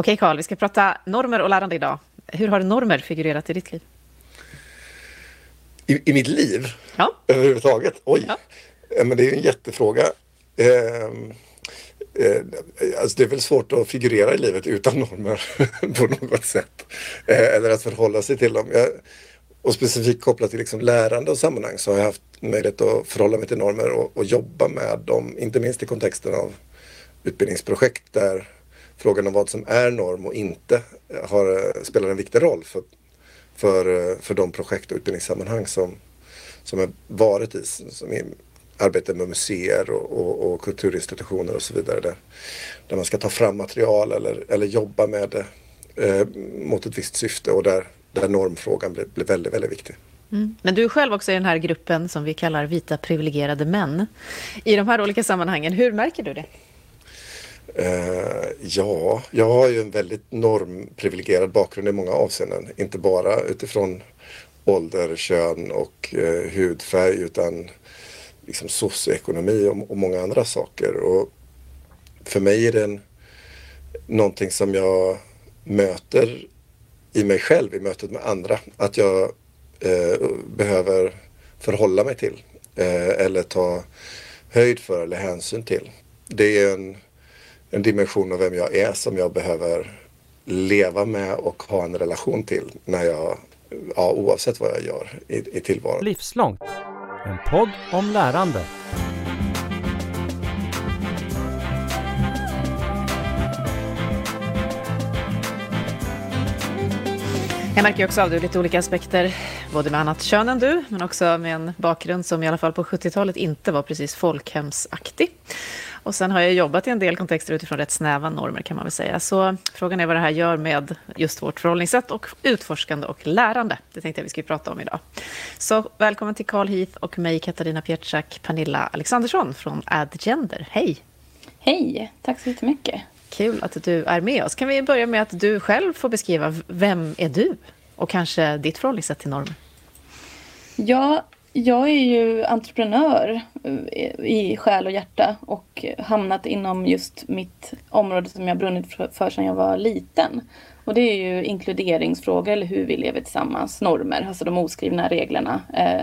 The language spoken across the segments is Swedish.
Okej Karl, vi ska prata normer och lärande idag. Hur har normer figurerat i ditt liv? I, i mitt liv? Ja. Överhuvudtaget? Oj! Ja. Men det är en jättefråga. Eh, eh, alltså det är väl svårt att figurera i livet utan normer på något sätt. Eh, eller att förhålla sig till dem. Jag, och specifikt kopplat till liksom lärande och sammanhang så har jag haft möjlighet att förhålla mig till normer och, och jobba med dem, inte minst i kontexten av utbildningsprojekt där frågan om vad som är norm och inte eh, har, eh, spelar en viktig roll för, för, eh, för de projekt och utbildningssammanhang som, som har varit i, som är, arbete med museer och, och, och, kulturinstitutioner och så vidare. Där, där man ska ta fram material eller, eller jobba med det eh, mot ett visst syfte och där, där normfrågan blir, blir väldigt, väldigt viktig. Mm. Men du är själv också i den här gruppen som vi kallar vita privilegierade män. I de här olika sammanhangen, hur märker du det? Uh, ja, jag har ju en väldigt normprivilegierad bakgrund i många avseenden. Inte bara utifrån ålder, kön och uh, hudfärg utan liksom socioekonomi och, och, många andra saker. Och för mig är det en, någonting som jag möter i mig själv i mötet med andra. Att jag uh, behöver förhålla mig till eller ta höjd för eller hänsyn till. Det är en en dimension av vem jag är som jag behöver leva med och ha en relation till när jag, ja, oavsett vad jag gör i, i tillvaron. Livslångt, en podd om lärande. Jag märker också av ur lite olika aspekter, både med annat kön än du, men också med en bakgrund som i alla fall på 70-talet inte var precis folkhemsaktig. Och sen har jag jobbat i en del kontexter utifrån rätt snäva normer kan man väl säga. Så frågan är vad det här gör med just vårt förhållningssätt och utforskande och lärande. Det tänkte jag vi skulle prata om idag. Så välkommen till Carl Heath och mig Katarina Pietschak, Pernilla Alexandersson från Adgender. Hej! Hej, tack så jättemycket. Kul att du är med oss. Kan vi börja med att du själv får beskriva vem är du? Och kanske ditt förhållningssätt till normer. Ja, jag är ju entreprenör eh, i själ och hjärta och hamnat inom just mitt område som jag brunnit för sedan jag var liten. Och det är ju inkluderingsfrågor eller hur vi lever tillsammans, normer, alltså de oskrivna reglerna. Eh,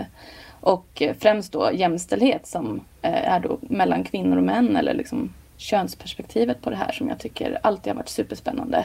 och främst då jämställdhet som eh, är då mellan kvinnor och män eller liksom könsperspektivet på det här som jag tycker alltid har varit superspännande.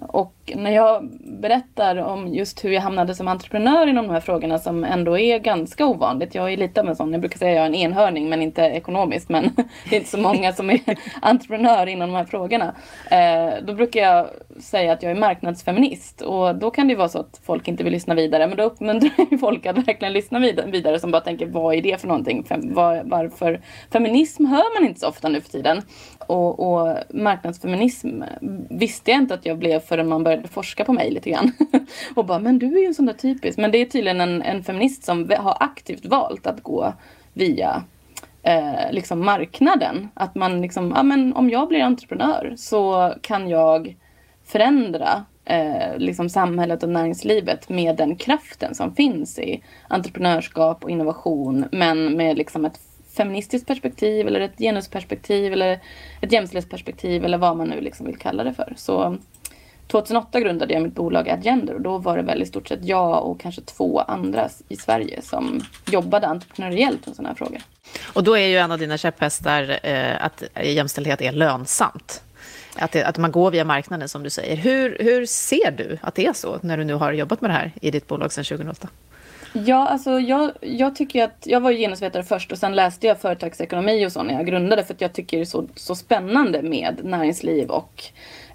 Och när jag berättar om just hur jag hamnade som entreprenör inom de här frågorna som ändå är ganska ovanligt. Jag är lite av en sån, jag brukar säga att jag är en enhörning men inte ekonomiskt men det är inte så många som är entreprenör inom de här frågorna. Eh, då brukar jag säga att jag är marknadsfeminist och då kan det vara så att folk inte vill lyssna vidare men då uppmuntrar jag folk att verkligen lyssna vidare som bara tänker vad är det för någonting? Fem, var, varför? Feminism hör man inte så ofta nu för tiden och, och marknadsfeminism visste jag inte att jag blev förrän man började forska på mig lite grann. och bara, men du är ju en sån där typisk. Men det är tydligen en, en feminist som har aktivt valt att gå via eh, liksom marknaden. Att man liksom, ja men om jag blir entreprenör så kan jag förändra eh, liksom samhället och näringslivet med den kraften som finns i entreprenörskap och innovation men med liksom ett feministiskt perspektiv eller ett genusperspektiv eller ett jämställdhetsperspektiv eller vad man nu liksom vill kalla det för. Så 2008 grundade jag mitt bolag Agender och då var det väl i stort sett jag och kanske två andra i Sverige som jobbade entreprenöriellt med sådana här frågor. Och då är ju en av dina käpphästar eh, att jämställdhet är lönsamt. Att, det, att man går via marknaden som du säger. Hur, hur ser du att det är så när du nu har jobbat med det här i ditt bolag sedan 2008? Ja, alltså jag, jag tycker att jag var genusvetare först och sen läste jag företagsekonomi och så när jag grundade för att jag tycker det är så, så spännande med näringsliv och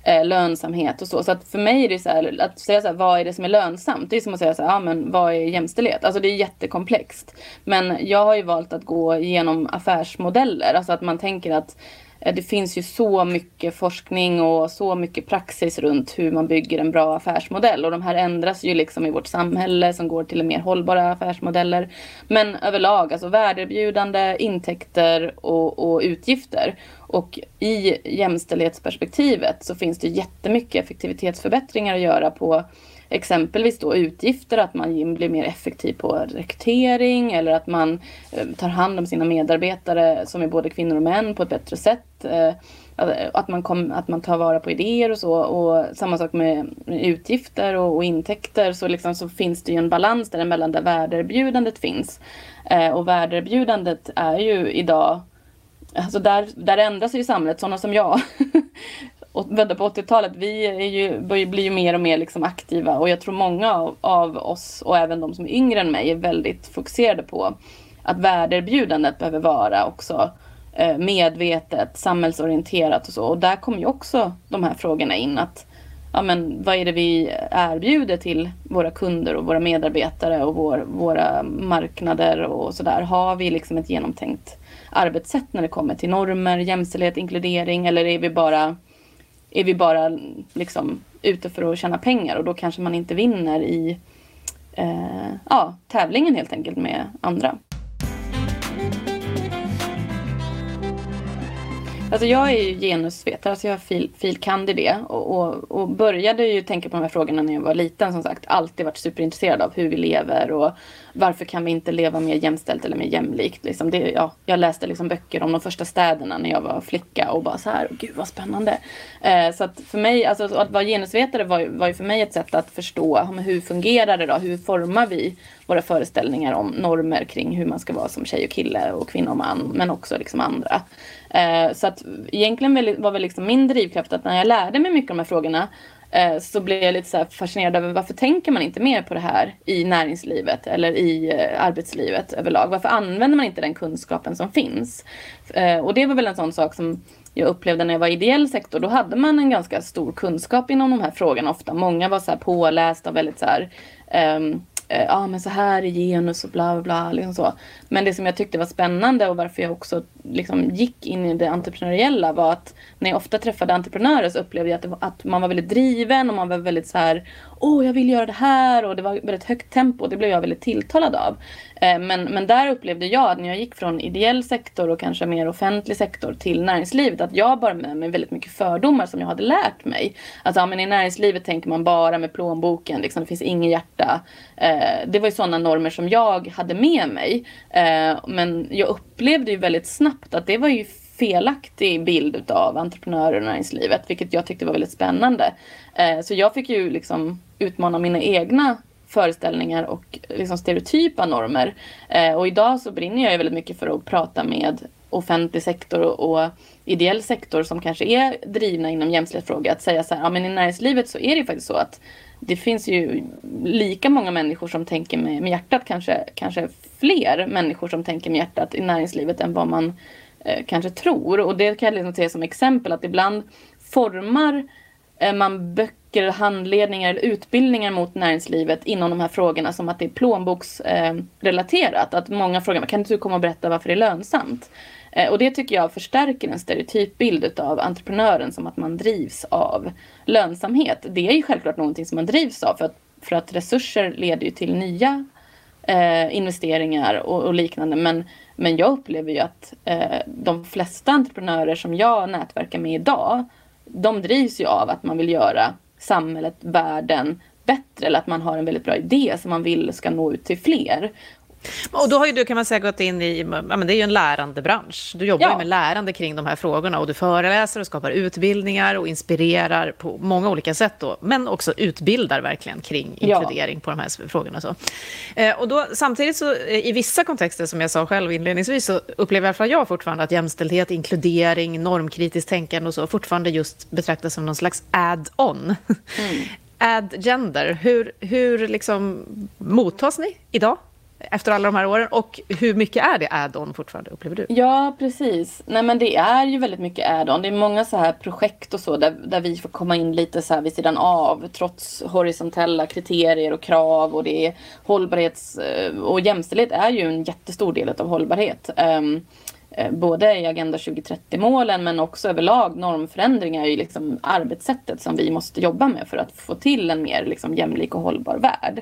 eh, lönsamhet och så. Så att för mig är det så här, att säga så här, vad är det som är lönsamt? Det är som att säga så här, ja men vad är jämställdhet? Alltså det är jättekomplext. Men jag har ju valt att gå igenom affärsmodeller, alltså att man tänker att Eh, det finns ju så mycket forskning och så mycket praxis runt hur man bygger en bra affärsmodell och de här ändras ju liksom i vårt samhälle som går till mer hållbara affärsmodeller. Men överlag, alltså värdeerbjudande, intäkter och, och utgifter. Och i jämställdhetsperspektivet så finns det jättemycket effektivitetsförbättringar att göra på exempelvis då utgifter, att man blir mer effektiv på rekrytering eller att man eh, tar hand om sina medarbetare som är både kvinnor och män på ett bättre sätt. Eh, eh, att man, kom, att man tar vara på idéer och så. Och samma sak med utgifter och, och intäkter. Så, liksom, så finns det ju en balans däremellan där värdeerbjudandet finns. Eh, och värdeerbjudandet är ju idag Alltså där, där ändras ju samhället, sådana som jag. och på 80-talet, vi är ju, blir ju mer och mer liksom aktiva och jag tror många av, av, oss och även de som är yngre än mig är väldigt fokuserade på att värdeerbjudandet behöver vara också eh, medvetet, samhällsorienterat och så. Och där kommer ju också de här frågorna in. att ja, men Vad är det vi erbjuder till våra kunder och våra medarbetare och vår, våra marknader och sådär. Har vi liksom ett genomtänkt arbetssätt när det kommer till normer, jämställdhet, inkludering eller är vi bara, är vi bara liksom ute för att tjäna pengar och då kanske man inte vinner i eh, ja, tävlingen helt enkelt med andra. Alltså jag är ju genusvetare, alltså jag har fil, kand. i det och, och, och, började ju tänka på de här frågorna när jag var liten som sagt. Alltid varit superintresserad av hur vi lever och varför kan vi inte leva mer jämställt eller mer jämlikt. Liksom det, ja, jag läste liksom böcker om de första städerna när jag var flicka och bara så här, gud vad spännande. Eh, så att för mig, alltså att vara genusvetare var, var ju för mig ett sätt att förstå hur fungerar det då? Hur formar vi våra föreställningar om normer kring hur man ska vara som tjej och kille och kvinna och man men också liksom andra. Eh, så att egentligen var väl liksom min drivkraft att när jag lärde mig mycket om de här frågorna eh, så blev jag lite så fascinerad över varför tänker man inte mer på det här i näringslivet eller i eh, arbetslivet överlag? Varför använder man inte den kunskapen som finns? Eh, och det var väl en sån sak som jag upplevde när jag var i ideell sektor. Då hade man en ganska stor kunskap inom de här frågorna ofta. Många var så här pålästa och väldigt så här, um, Eh, ja men så här är genus och bla bla bla. Liksom så. Men det som jag tyckte var spännande och varför jag också liksom gick in i det entreprenöriella var att när jag ofta träffade entreprenörer så upplevde jag att, var, att man var väldigt driven och man var väldigt så här Åh jag vill göra det här och det var väldigt högt tempo. Det blev jag väldigt tilltalad av. Eh, men, men där upplevde jag att när jag gick från ideell sektor och kanske mer offentlig sektor till näringslivet att jag bar med mig väldigt mycket fördomar som jag hade lärt mig. Alltså ja, men i näringslivet tänker man bara med plånboken, liksom, det finns inget hjärta. Eh, det var ju sådana normer som jag hade med mig. Eh, men jag upplevde ju väldigt snabbt att det var ju felaktig bild av entreprenörer och näringslivet, vilket jag tyckte var väldigt spännande. Så jag fick ju liksom utmana mina egna föreställningar och liksom stereotypa normer. Eh, och idag så brinner jag ju väldigt mycket för att prata med offentlig sektor och, och ideell sektor som kanske är drivna inom jämställdhetsfrågor. Att säga så här, ja men i näringslivet så är det ju faktiskt så att det finns ju lika många människor som tänker med, med hjärtat, kanske, kanske fler människor som tänker med hjärtat i näringslivet än vad man eh, kanske tror. Och det kan jag liksom se som exempel att ibland formar eh, Eh, man böcker handledningar eller utbildningar mot näringslivet inom de här frågorna som att det är plånboksrelaterat. Att många frågar kan inte du komma och berätta varför det är lönsamt? Eh, och det tycker jag förstärker en stereotyp bild av entreprenören som att man drivs av lönsamhet. Det är ju självklart någonting som man drivs av för att, för att resurser leder ju till nya eh, investeringar och, och, liknande. Men, men jag upplever ju att eh, de flesta entreprenörer som jag nätverkar med idag de drivs ju av att man vill göra samhället, världen bättre eller att man har en väldigt bra idé som man vill ska nå ut till fler. Och då har ju du kan man säga gått in i, ja men det är ju en lärandebransch. Du jobbar ja. ju med lärande kring de här frågorna och du föreläser och skapar utbildningar och inspirerar på många olika sätt då, men också utbildar verkligen kring inkludering ja. på de här frågorna. Så. Eh, och då, samtidigt så eh, i vissa kontexter, som jag sa själv inledningsvis, så upplever i alla fall jag fortfarande att jämställdhet, inkludering, normkritiskt tänkande och så fortfarande just betraktas som någon slags add-on. Mm. Add-gender, hur, hur liksom mottas ni idag? Efter alla de här åren? Och hur mycket är det add-on fortfarande, upplever du? Ja, precis. Nej, men det är ju väldigt mycket add-on. Det är många så här projekt och så där, där vi får komma in lite så här vid sidan av trots horisontella kriterier och krav och det är hållbarhets eh, och jämställdhet är ju en jättestor del av hållbarhet. Um, både i Agenda 2030-målen men också överlag normförändringar i liksom arbetssättet som vi måste jobba med för att få till en mer liksom jämlik och hållbar värld.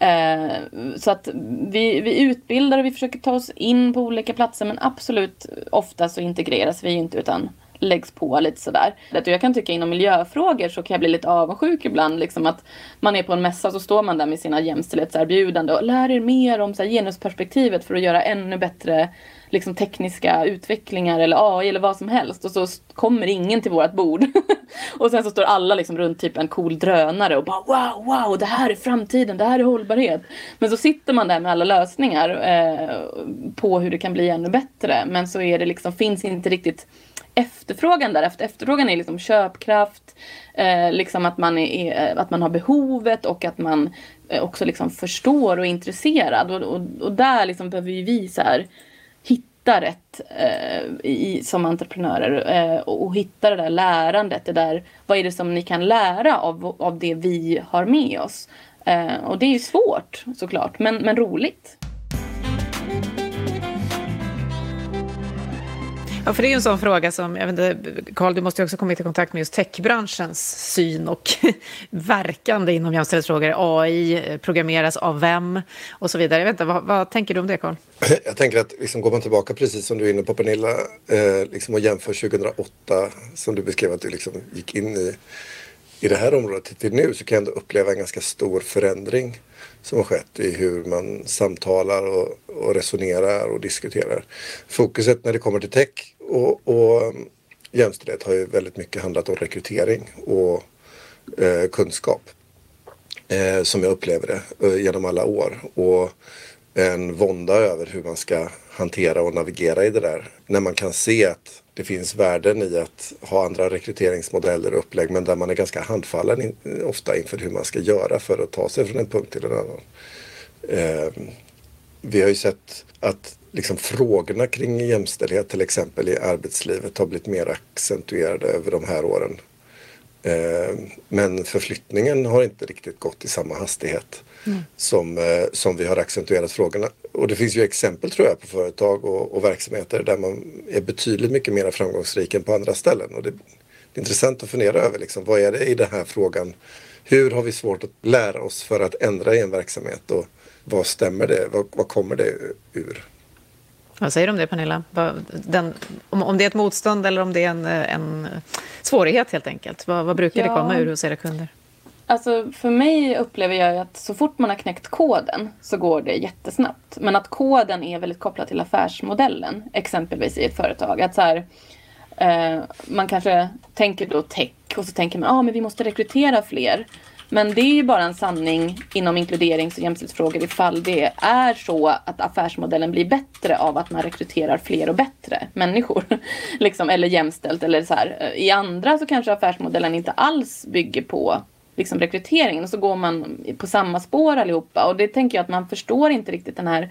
Eh, så att vi, vi utbildar och vi försöker ta oss in på olika platser men absolut ofta så integreras vi inte utan läggs på lite sådär. Jag kan tycka inom miljöfrågor så kan jag bli lite avundsjuk ibland. Liksom att man är på en mässa så står man där med sina jämställdhetserbjudande och lär er mer om så här, genusperspektivet för att göra ännu bättre liksom, tekniska utvecklingar eller AI eller vad som helst. Och så kommer ingen till vårt bord. och sen så står alla liksom runt typ en cool drönare och bara wow, wow, det här är framtiden, det här är hållbarhet. Men så sitter man där med alla lösningar eh, på hur det kan bli ännu bättre. Men så är det liksom, finns inte riktigt efterfrågan därefter. Efterfrågan är liksom köpkraft, eh, liksom att man, är, eh, att man har behovet och att man eh, också liksom förstår och är intresserad. Och, och, och där liksom behöver vi så här, hitta rätt eh, i, som entreprenörer eh, och, och, hitta det där lärandet. Det där, vad är det som ni kan lära av, av det vi har med oss? Eh, och det är ju svårt såklart, men, men roligt. Ja, för det är ju en sån fråga som, jag vet inte, Carl, du måste ju också kommit i kontakt med just techbranschens syn och verkande inom jämställdhetsfrågor. AI programmeras av vem och så vidare. Jag vet inte, vad, vad tänker du om det, Carl? Jag tänker att liksom, går man tillbaka, precis som du är inne på Pernilla, eh, liksom, och jämför 2008 som du beskrev att du liksom gick in i, i det här området till nu så kan jag ändå uppleva en ganska stor förändring som har skett i hur man samtalar och, och resonerar och diskuterar. Fokuset när det kommer till tech och, och mm, jämställdhet har ju väldigt mycket handlat om rekrytering och eh, kunskap. Eh, som jag upplever det eh, genom alla år. Och en vånda över hur man ska hantera och navigera i det där. När man kan se att det finns värden i att ha andra rekryteringsmodeller och upplägg men där man är ganska handfallen in, ofta inför hur man ska göra för att ta sig från en punkt till en annan. Eh, vi har ju sett att liksom frågorna kring jämställdhet till exempel i arbetslivet har blivit mer accentuerade över de här åren. Eh, men förflyttningen har inte riktigt gått i samma hastighet mm. som, eh, som vi har accentuerat frågorna. Och det finns ju exempel tror jag på företag och, och verksamheter där man är betydligt mycket mer framgångsrik än på andra ställen. Och det, det är intressant att fundera över liksom, vad är det i den här frågan? Hur har vi svårt att lära oss för att ändra i en verksamhet och vad stämmer det? Vad, vad kommer det ur? Vad säger du om det, Pernilla? Den, om, om det är ett motstånd eller om det är en, en svårighet helt enkelt? Vad, vad brukar ja. det komma ur hos era kunder? Alltså för mig upplever jag att så fort man har knäckt koden så går det jättesnabbt. Men att koden är väldigt kopplad till affärsmodellen, exempelvis i ett företag. Att så här, eh, man kanske tänker då tech och så tänker man att ah, vi måste rekrytera fler. Men det är ju bara en sanning inom inkluderings och jämställdhetsfrågor ifall det är så att affärsmodellen blir bättre av att man rekryterar fler och bättre människor. liksom, eller jämställt. Eller så här. Eh, I andra så kanske affärsmodellen inte alls bygger på liksom rekryteringen och så går man på samma spår allihopa. Och det tänker jag att man förstår inte riktigt den här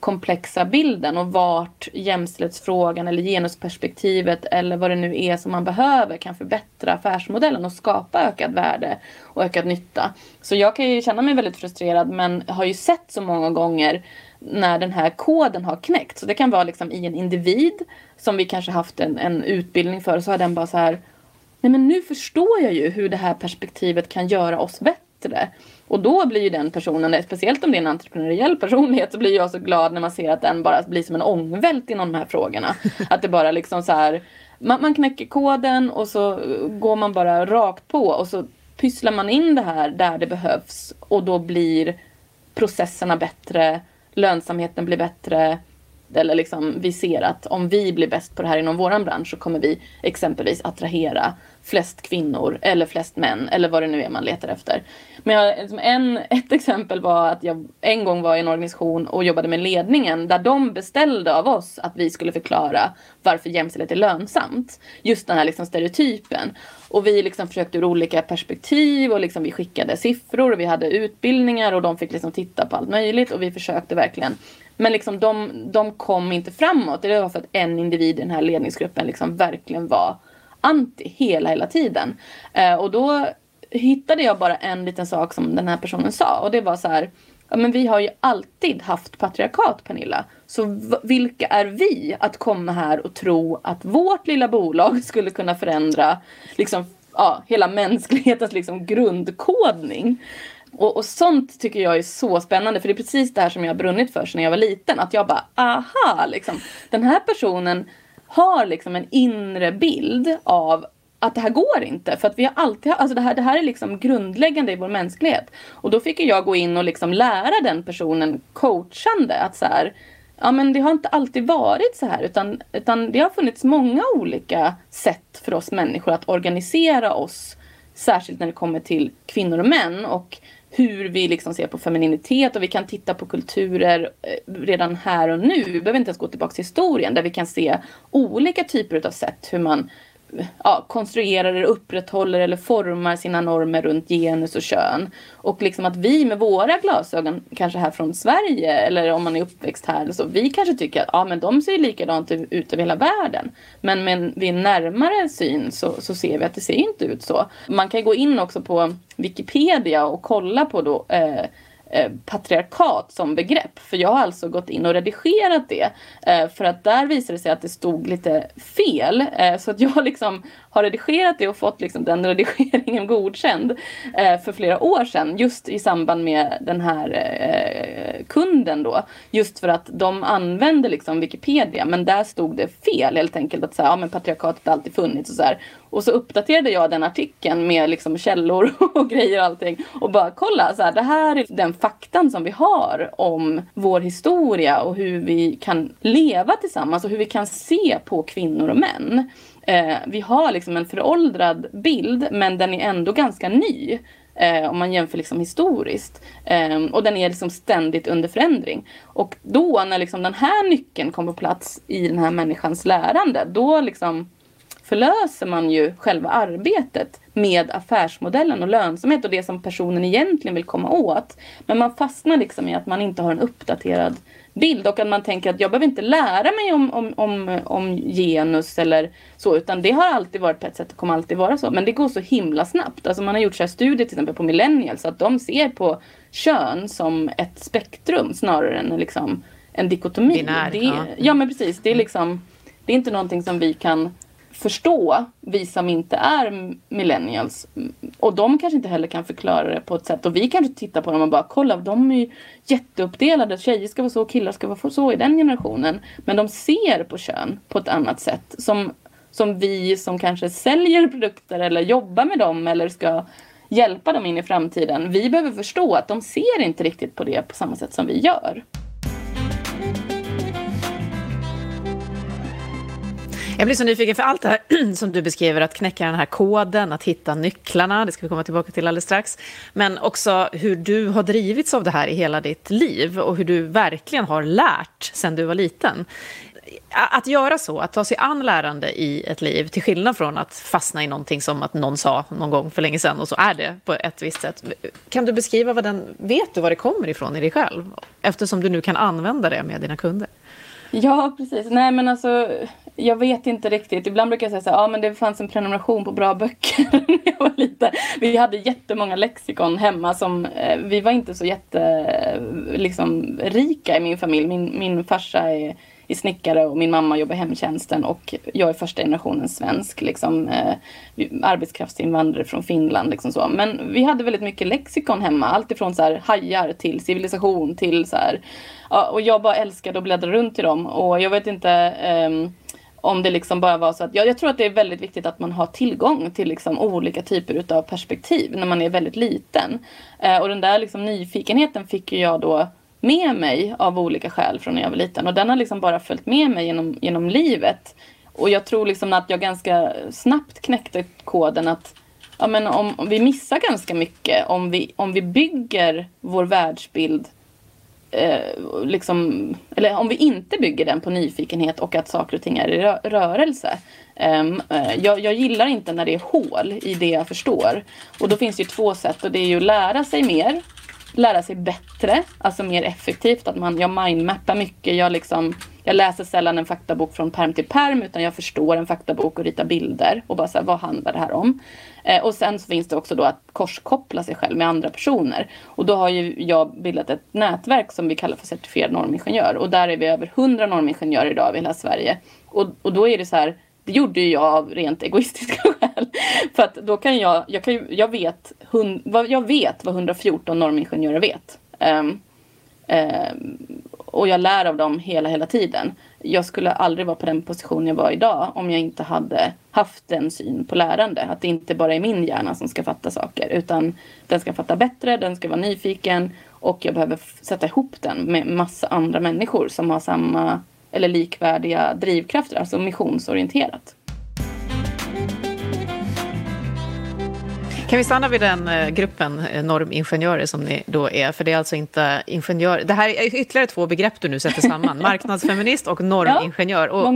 komplexa bilden och vart jämställdhetsfrågan eller genusperspektivet eller vad det nu är som man behöver kan förbättra affärsmodellen och skapa ökat värde och ökad nytta. Så jag kan ju känna mig väldigt frustrerad men har ju sett så många gånger när den här koden har knäckt. Så det kan vara liksom i en individ som vi kanske haft en, en utbildning för och så har den bara så här Nej men nu förstår jag ju hur det här perspektivet kan göra oss bättre. Och då blir ju den personen, speciellt om det är en entreprenöriell personlighet, så blir jag så glad när man ser att den bara blir som en ångvält inom de här frågorna. Att det bara liksom så här, man, man knäcker koden och så går man bara rakt på och så pysslar man in det här där det behövs och då blir processerna bättre, lönsamheten blir bättre, eller liksom vi ser att om vi blir bäst på det här inom våran bransch så kommer vi exempelvis attrahera flest kvinnor eller flest män eller vad det nu är man letar efter. Men jag, liksom en, ett exempel var att jag en gång var i en organisation och jobbade med ledningen där de beställde av oss att vi skulle förklara varför jämställdhet är lönsamt. Just den här liksom stereotypen. Och vi liksom försökte ur olika perspektiv och liksom vi skickade siffror och vi hade utbildningar och de fick liksom titta på allt möjligt och vi försökte verkligen men liksom de, de kom inte framåt. Det var för att en individ i den här ledningsgruppen liksom verkligen var anti hela, hela tiden. Eh, och då hittade jag bara en liten sak som den här personen sa och det var så här Ja, men vi har ju alltid haft patriarkat Pernilla. Så vilka är vi att komma här och tro att vårt lilla bolag skulle kunna förändra liksom, ja, hela mänsklighetens liksom, grundkodning? Och, och sånt tycker jag är så spännande för det är precis det här som jag har brunnit för sedan jag var liten. Att jag bara aha, liksom, den här personen har liksom en inre bild av att det här går inte. För att vi har alltid, alltså det här, det här är liksom grundläggande i vår mänsklighet. Och då fick jag gå in och liksom lära den personen coachande att så här, ja men det har inte alltid varit så här utan, utan det har funnits många olika sätt för oss människor att organisera oss. Särskilt när det kommer till kvinnor och män och hur vi liksom ser på femininitet och vi kan titta på kulturer eh, redan här och nu. Vi behöver inte ens gå tillbaka till historien där vi kan se olika typer av sätt hur man ja, konstruerar eller upprätthåller eller formar sina normer runt genus och kön. Och liksom att vi med våra glasögon, kanske här från Sverige eller om man är uppväxt här, så, vi kanske tycker att ja, men de ser likadant ut över hela världen. Men med, vid en närmare syn så, så ser vi att det ser inte ut så. Man kan gå in också på Wikipedia och kolla på då eh, Eh, patriarkat som begrepp. För jag har alltså gått in och redigerat det. Eh, för att där visade det sig att det stod lite fel. Eh, så att jag liksom har redigerat det och fått liksom den redigeringen godkänd eh, för flera år sedan. Just i samband med den här eh, kunden då. Just för att de använde liksom Wikipedia men där stod det fel helt enkelt. Att säga, ja men patriarkatet har alltid funnits och så här. Och så uppdaterade jag den artikeln med liksom källor och grejer och allting. Och bara kolla, så här, det här är den faktan som vi har om vår historia och hur vi kan leva tillsammans och hur vi kan se på kvinnor och män. Eh, vi har liksom en föråldrad bild men den är ändå ganska ny. Eh, om man jämför liksom historiskt. Eh, och den är liksom ständigt under förändring. Och då när liksom den här nyckeln kommer på plats i den här människans lärande, då liksom förlöser man ju själva arbetet med affärsmodellen och lönsamhet och det som personen egentligen vill komma åt. Men man fastnar liksom i att man inte har en uppdaterad bild och att man tänker att jag behöver inte lära mig om, om, om, om genus eller så utan det har alltid varit på ett sätt och kommer alltid vara så. Men det går så himla snabbt. Alltså man har gjort så här studier till exempel på millennials att de ser på kön som ett spektrum snarare än liksom en dikotomi. Binär, det, ja. ja men precis. Det är liksom det är inte någonting som vi kan förstå, vi som inte är millennials. Och de kanske inte heller kan förklara det på ett sätt. Och vi kanske tittar på dem och bara kolla, de är ju jätteuppdelade. Tjejer ska vara så, killar ska vara så i den generationen. Men de ser på kön på ett annat sätt. Som, som vi som kanske säljer produkter eller jobbar med dem eller ska hjälpa dem in i framtiden. Vi behöver förstå att de ser inte riktigt på det på samma sätt som vi gör. Jag blir så nyfiken för allt det här som du beskriver, att knäcka den här koden, att hitta nycklarna, det ska vi komma tillbaka till alldeles strax. Men också hur du har drivits av det här i hela ditt liv och hur du verkligen har lärt sedan du var liten. Att göra så, att ta sig an lärande i ett liv, till skillnad från att fastna i någonting som att någon sa någon gång för länge sedan och så är det på ett visst sätt. Kan du beskriva vad den, vet du var det kommer ifrån i dig själv? Eftersom du nu kan använda det med dina kunder. Ja, precis. Nej, men alltså, jag vet inte riktigt. Ibland brukar jag säga så här, ja men det fanns en prenumeration på bra böcker när jag var liten. Vi hade jättemånga lexikon hemma som, eh, vi var inte så jätte, eh, liksom, rika i min familj. Min, min farsa är, är snickare och min mamma jobbar i hemtjänsten och jag är första generationens svensk, liksom, eh, arbetskraftsinvandrare från Finland. Liksom så. Men vi hade väldigt mycket lexikon hemma, alltifrån så här hajar till civilisation till så här, ja, och jag bara älskade att bläddra runt i dem och jag vet inte eh, om det liksom bara var så att, ja, jag tror att det är väldigt viktigt att man har tillgång till liksom olika typer utav perspektiv när man är väldigt liten. Eh, och den där liksom nyfikenheten fick ju jag då med mig av olika skäl från när jag var liten. Och den har liksom bara följt med mig genom, genom livet. Och jag tror liksom att jag ganska snabbt knäckte koden att ja, men om, om vi missar ganska mycket om vi, om vi bygger vår världsbild eh, liksom, eller om vi inte bygger den på nyfikenhet och att saker och ting är i rö rörelse. Um, uh, jag, jag, gillar inte när det är hål i det jag förstår. Och då finns det ju två sätt och det är ju att lära sig mer, lära sig bättre, alltså mer effektivt. Att man, jag mindmappar mycket, jag, liksom, jag läser sällan en faktabok från perm till perm utan jag förstår en faktabok och ritar bilder och bara så här, vad handlar det här om? Eh, och sen så finns det också då att korskoppla sig själv med andra personer. Och då har ju jag bildat ett nätverk som vi kallar för certifierad normingenjör. Och där är vi över 100 normingenjörer idag i hela Sverige. Och, och då är det så här, det gjorde ju jag av rent egoistiska skäl. För att då kan jag, jag, kan, jag, vet, hund, jag vet vad 114 normingenjörer vet. Um, um, och jag lär av dem hela, hela tiden. Jag skulle aldrig vara på den position jag var idag om jag inte hade haft den syn på lärande. Att det inte bara är min hjärna som ska fatta saker utan den ska fatta bättre, den ska vara nyfiken och jag behöver sätta ihop den med massa andra människor som har samma eller likvärdiga drivkrafter, alltså missionsorienterat. Kan vi stanna vid den eh, gruppen eh, normingenjörer som ni då är? För det är alltså inte ingenjör... Det här är ytterligare två begrepp du nu sätter samman. Marknadsfeminist och normingenjör. Och.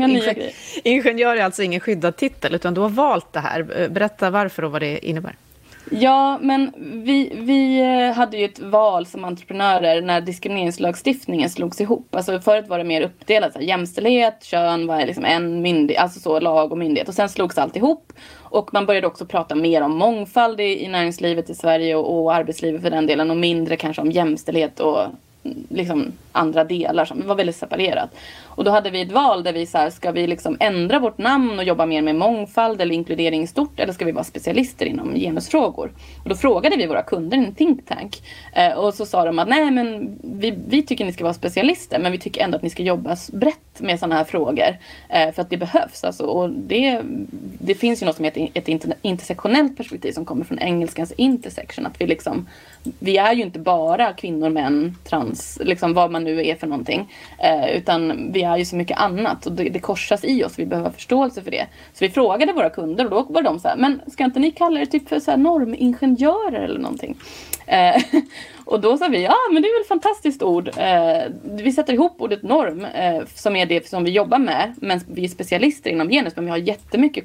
Ingenjör är alltså ingen skyddad titel, utan du har valt det här. Eh, berätta varför och vad det innebär. Ja, men vi, vi eh, hade ju ett val som entreprenörer när diskrimineringslagstiftningen slogs ihop. Alltså förut var det mer uppdelat. Så här, jämställdhet, kön var liksom en myndighet, alltså så lag och myndighet. Och sen slogs allt ihop. Och man började också prata mer om mångfald i, i näringslivet i Sverige och, och arbetslivet för den delen och mindre kanske om jämställdhet och liksom andra delar som var väldigt separerat. Och då hade vi ett val där vi så här, ska vi liksom ändra vårt namn och jobba mer med mångfald eller inkludering i stort eller ska vi vara specialister inom genusfrågor? Och då frågade vi våra kunder i en think tank eh, och så sa de att nej men vi, vi tycker ni ska vara specialister men vi tycker ändå att ni ska jobba brett med sådana här frågor eh, för att det behövs. Alltså, och det, det finns ju något som heter ett intersektionellt perspektiv som kommer från engelskans intersection. Att vi liksom vi är ju inte bara kvinnor, män, trans, liksom vad man nu är för någonting. Eh, utan vi är ju så mycket annat och det, det korsas i oss. Vi behöver ha förståelse för det. Så vi frågade våra kunder och då var de så här, men ska inte ni kalla er typ för så här normingenjörer eller någonting? Eh, Och då sa vi, ja men det är väl ett fantastiskt ord. Eh, vi sätter ihop ordet norm eh, som är det som vi jobbar med. Men vi är specialister inom genus men vi har jättemycket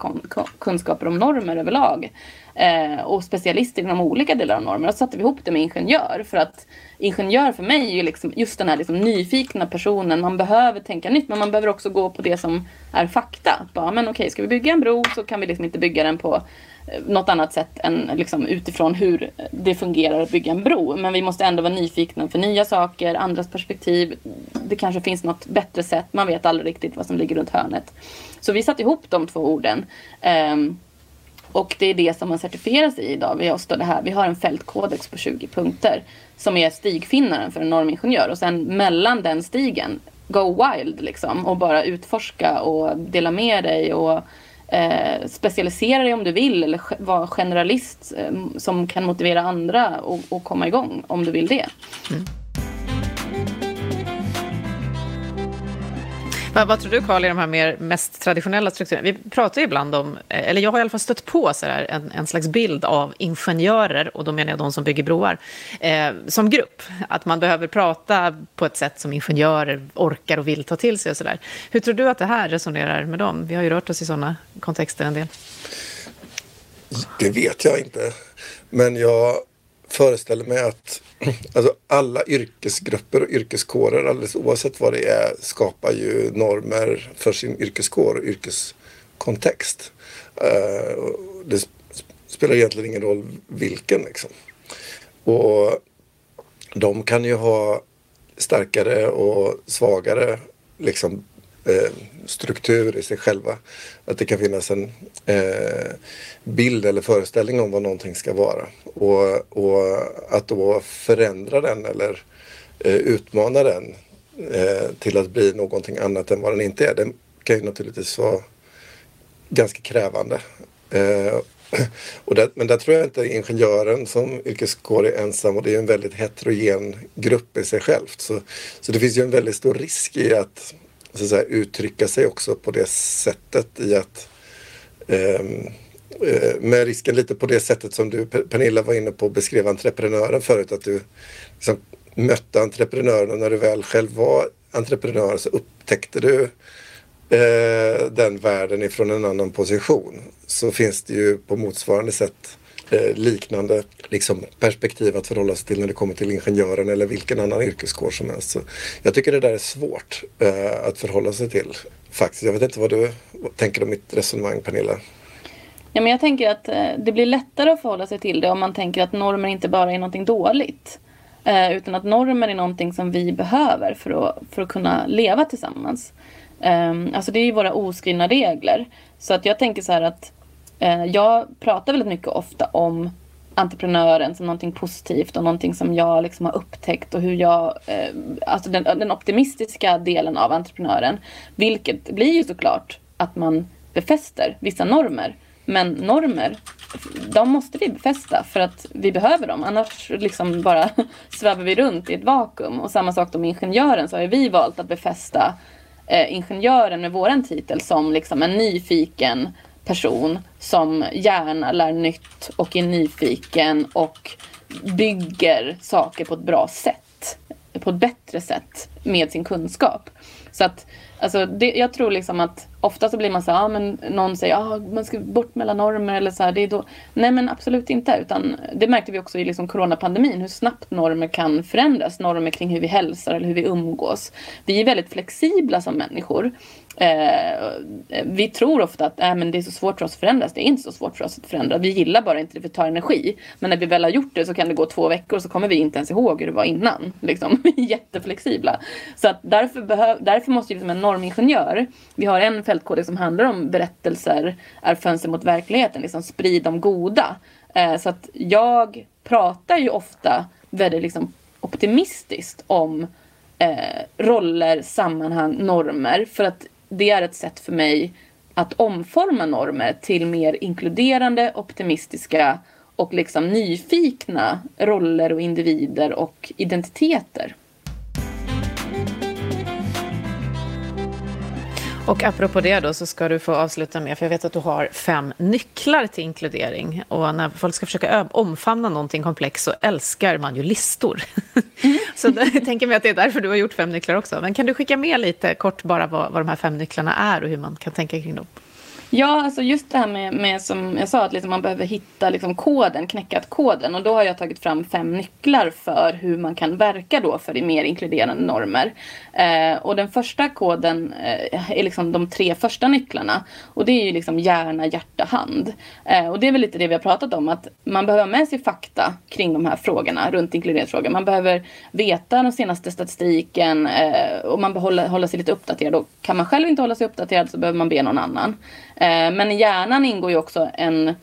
kunskaper om normer överlag. Eh, och specialister inom olika delar av normer. Och så satte vi ihop det med ingenjör. För att ingenjör för mig är ju liksom just den här liksom nyfikna personen. Man behöver tänka nytt men man behöver också gå på det som är fakta. Bara, men okej, ska vi bygga en bro så kan vi liksom inte bygga den på Eh, något annat sätt än liksom utifrån hur det fungerar att bygga en bro. Men vi måste ändå vara nyfikna för nya saker, andras perspektiv. Det kanske finns något bättre sätt. Man vet aldrig riktigt vad som ligger runt hörnet. Så vi satte ihop de två orden. Um, och det är det som man certifieras i idag. Vi har, det här, vi har en fältkodex på 20 punkter som är stigfinnaren för en normingenjör. Och sen mellan den stigen, go wild liksom. Och bara utforska och dela med dig och eh, specialisera dig om du vill. Eller vara generalist eh, som kan motivera andra och, och komma igång om du vill det. Mm. Vad, vad tror du, Karl, i de här mer, mest traditionella strukturerna? Vi pratar ju ibland om, eh, eller jag har i alla fall stött på så där, en, en slags bild av ingenjörer, och då menar jag de som bygger broar, eh, som grupp. Att man behöver prata på ett sätt som ingenjörer orkar och vill ta till sig. Och så där. Hur tror du att det här resonerar med dem? Vi har ju rört oss i sådana kontexter en del. Det vet jag inte. Men jag föreställer mig att alltså alla yrkesgrupper och yrkeskårer, alldeles oavsett vad det är, skapar ju normer för sin yrkeskår och yrkeskontext. Eh, det spelar egentligen ingen roll vilken liksom. Och de kan ju ha starkare och svagare liksom, eh, struktur i sig själva. Att det kan finnas en eh, bild eller föreställning om vad någonting ska vara. Och, och att då förändra den eller eh, utmana den eh, till att bli någonting annat än vad den inte är. Det kan ju naturligtvis vara ganska krävande. Eh, och där, men där tror jag inte ingenjören som yrkeskår är ensam och det är en väldigt heterogen grupp i sig självt. Så, så det finns ju en väldigt stor risk i att så att säga, uttrycka sig också på det sättet i att um, med risken lite på det sättet som du Pernilla var inne på beskrev entreprenören förut att du liksom mötte entreprenören och när du väl själv var entreprenör så upptäckte du eh, den världen ifrån en annan position. Så finns det ju på motsvarande sätt eh, liknande liksom, perspektiv att förhålla sig till när det kommer till ingenjören eller vilken annan yrkeskår som helst. Så jag tycker det där är svårt eh, att förhålla sig till. Faktiskt. Jag vet inte vad du tänker om mitt resonemang Pernilla? Ja, men jag tänker att eh, det blir lättare att förhålla sig till det om man tänker att normer inte bara är någonting dåligt. Eh, utan att normer är någonting som vi behöver för att, för att kunna leva tillsammans. Ehm, alltså det är ju våra oskrivna regler. Så att jag tänker så här att Eh, jag pratar väldigt mycket ofta om entreprenören som någonting positivt och någonting som jag liksom har upptäckt och hur jag, eh, alltså den, den, optimistiska delen av entreprenören. Vilket blir ju såklart att man befäster vissa normer. Men normer, de måste vi befästa för att vi behöver dem. Annars liksom bara svävar vi runt i ett vakuum. Och samma sak då med ingenjören så har vi valt att befästa eh, ingenjören med våran titel som liksom en nyfiken person som gärna lär nytt och är nyfiken och bygger saker på ett bra sätt. På ett bättre sätt med sin kunskap. Så att Alltså det, jag tror liksom att ofta så blir man så här, ah, men någon säger att ah, man ska bort mellan normer eller så här, det är då. Nej men absolut inte. Utan det märkte vi också i liksom coronapandemin, hur snabbt normer kan förändras. Normer kring hur vi hälsar eller hur vi umgås. Vi är väldigt flexibla som människor. Eh, vi tror ofta att äh, men det är så svårt för oss att förändras. Det är inte så svårt för oss att förändra. Vi gillar bara inte det för det tar energi. Men när vi väl har gjort det så kan det gå två veckor och så kommer vi inte ens ihåg hur det var innan. Liksom. Vi är jätteflexibla. Så att därför, behöv, därför måste vi liksom en normingenjör, vi har en fältkodex som handlar om berättelser är fönster mot verkligheten, liksom sprid de goda. Eh, så att jag pratar ju ofta väldigt liksom optimistiskt om eh, roller, sammanhang, normer. För att det är ett sätt för mig att omforma normer till mer inkluderande, optimistiska och liksom nyfikna roller och individer och identiteter. Och apropå det då så ska du få avsluta med, för jag vet att du har fem nycklar till inkludering. Och när folk ska försöka omfamna någonting komplext så älskar man ju listor. Mm. så jag tänker mig att det är därför du har gjort fem nycklar också. Men kan du skicka med lite kort bara vad, vad de här fem nycklarna är och hur man kan tänka kring dem? Ja, alltså just det här med, med som jag sa, att liksom man behöver hitta liksom koden, knäcka koden. Och då har jag tagit fram fem nycklar för hur man kan verka då för mer inkluderande normer. Eh, och den första koden eh, är liksom de tre första nycklarna. Och det är ju liksom hjärna, hjärta, hand. Eh, och det är väl lite det vi har pratat om, att man behöver ha med sig fakta kring de här frågorna, runt inkluderingsfrågor. Man behöver veta den senaste statistiken eh, och man behöver hålla, hålla sig lite uppdaterad. Och kan man själv inte hålla sig uppdaterad så behöver man be någon annan. Eh, men i hjärnan ingår ju också en,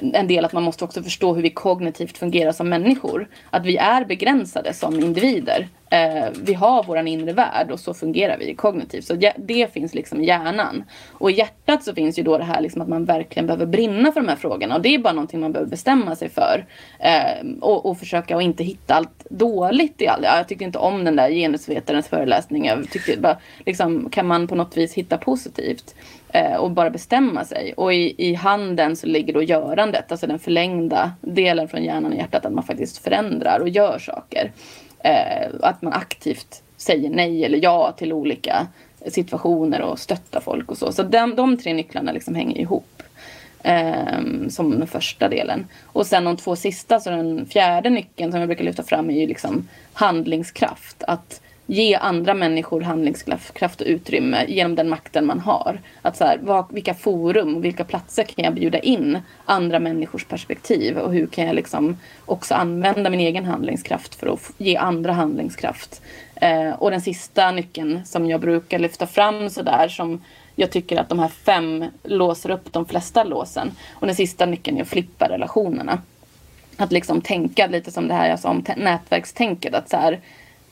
en del att man måste också förstå hur vi kognitivt fungerar som människor. Att vi är begränsade som individer. Eh, vi har vår inre värld och så fungerar vi kognitivt. Så det finns liksom i hjärnan. Och i hjärtat så finns ju då det här liksom att man verkligen behöver brinna för de här frågorna. Och det är bara någonting man behöver bestämma sig för. Eh, och, och försöka att inte hitta allt dåligt i allt. Jag tyckte inte om den där genusvetarens föreläsning. Jag tyckte bara, liksom, kan man på något vis hitta positivt? Eh, och bara bestämma sig. Och i, i handen så ligger då görandet, alltså den förlängda delen från hjärnan och hjärtat, att man faktiskt förändrar och gör saker. Eh, att man aktivt säger nej eller ja till olika situationer och stöttar folk och så. Så de, de tre nycklarna liksom hänger ihop. Eh, som den första delen. Och sen de två sista, så den fjärde nyckeln som jag brukar lyfta fram är ju liksom handlingskraft. Att ge andra människor handlingskraft och utrymme genom den makten man har. Att så här, vad, vilka forum och vilka platser kan jag bjuda in andra människors perspektiv och hur kan jag liksom också använda min egen handlingskraft för att ge andra handlingskraft. Eh, och den sista nyckeln som jag brukar lyfta fram sådär som jag tycker att de här fem låser upp de flesta låsen. Och den sista nyckeln är att flippa relationerna. Att liksom tänka lite som det här jag sa om nätverkstänket. Att så här,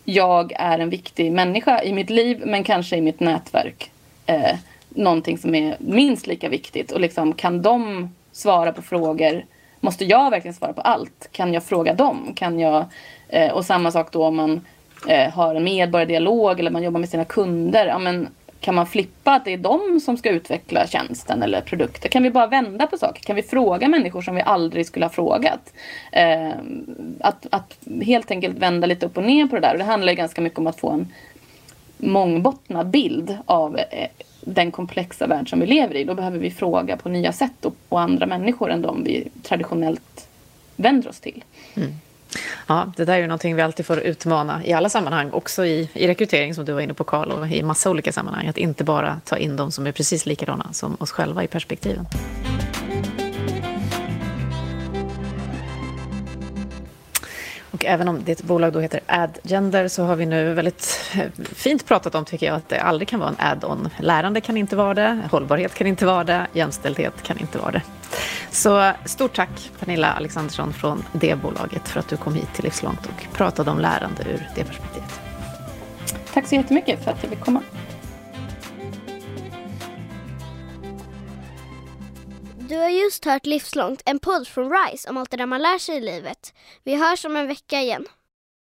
jag är en viktig människa i mitt liv men kanske i mitt nätverk eh, någonting som är minst lika viktigt. Och liksom, kan de svara på frågor? Måste jag verkligen svara på allt? Kan jag fråga dem? Kan jag, eh, och samma sak då om man eh, har en medborgardialog eller man jobbar med sina kunder. Ja, men kan man flippa att det är de som ska utveckla tjänsten eller produkter? Kan vi bara vända på saker? Kan vi fråga människor som vi aldrig skulle ha frågat? Eh, att, att helt enkelt vända lite upp och ner på det där. Och det handlar ganska mycket om att få en mångbottnad bild av eh, den komplexa värld som vi lever i. Då behöver vi fråga på nya sätt och på andra människor än de vi traditionellt vänder oss till. Mm. Ja, det där är ju någonting vi alltid får utmana i alla sammanhang, också i, i rekrytering som du var inne på Karl, och i massa olika sammanhang. Att inte bara ta in de som är precis likadana som oss själva i perspektiven. Och även om ditt bolag då heter AdGender så har vi nu väldigt eh, fint pratat om, tycker jag, att det aldrig kan vara en add-on. Lärande kan inte vara det, hållbarhet kan inte vara det, jämställdhet kan inte vara det. Så stort tack Pernilla Alexandersson från det bolaget för att du kom hit till Livslångt och pratade om lärande ur det perspektivet. Tack så jättemycket för att jag fick komma. Du har just hört Livslångt, en podd från RISE om allt det där man lär sig i livet. Vi hörs om en vecka igen.